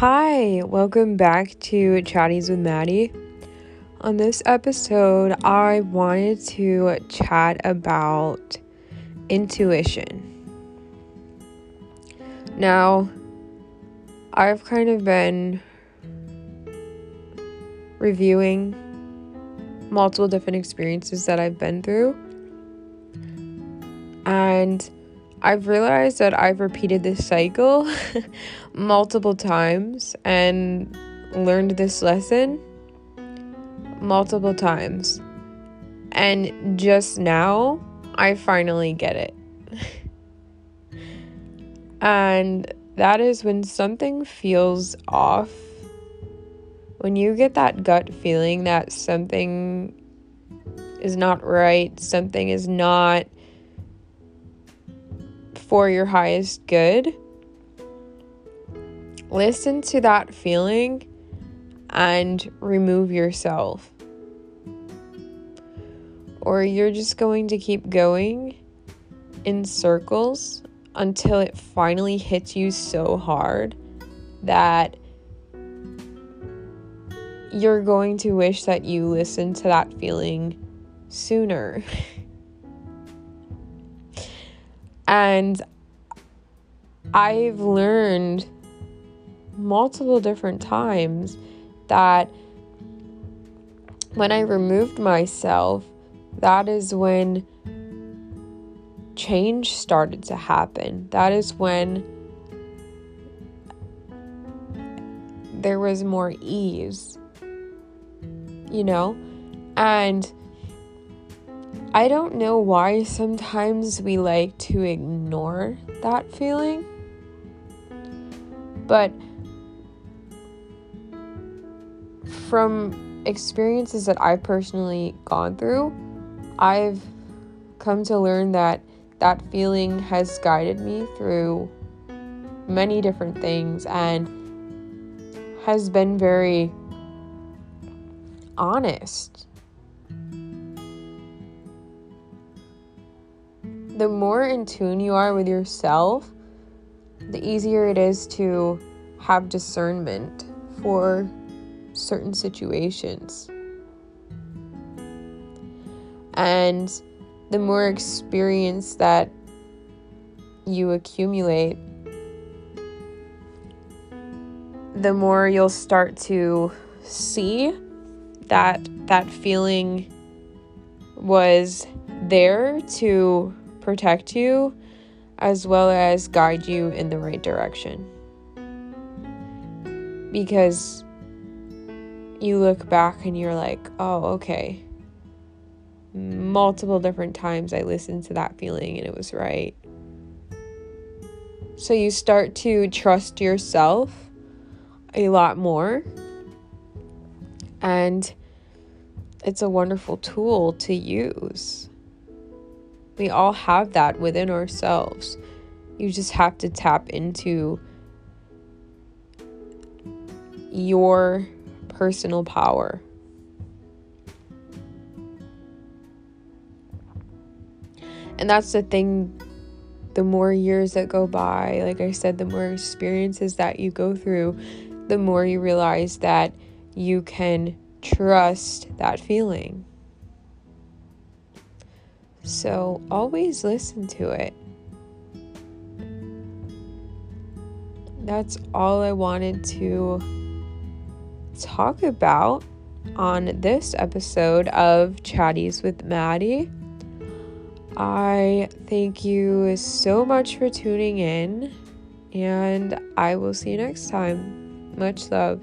Hi, welcome back to Chatties with Maddie. On this episode, I wanted to chat about intuition. Now, I've kind of been reviewing multiple different experiences that I've been through, and I've realized that I've repeated this cycle multiple times and learned this lesson multiple times. And just now, I finally get it. and that is when something feels off. When you get that gut feeling that something is not right, something is not for your highest good, listen to that feeling and remove yourself. Or you're just going to keep going in circles until it finally hits you so hard that you're going to wish that you listened to that feeling sooner. And I've learned multiple different times that when I removed myself, that is when change started to happen. That is when there was more ease, you know? And I don't know why sometimes we like to ignore that feeling. But from experiences that I've personally gone through, I've come to learn that that feeling has guided me through many different things and has been very honest the more in tune you are with yourself, the easier it is to have discernment for certain situations. And the more experience that you accumulate, the more you'll start to see that that feeling was there to protect you as well as guide you in the right direction. Because you look back and you're like, oh, okay. Multiple different times I listened to that feeling and it was right. So you start to trust yourself a lot more. And it's a wonderful tool to use. We all have that within ourselves. You just have to tap into your personal power. And that's the thing the more years that go by, like I said, the more experiences that you go through, the more you realize that you can trust that feeling. So always listen to it. That's all I wanted to talk about on this episode of Chatties with Maddie. I thank you so much for tuning in, and I will see you next time. Much love.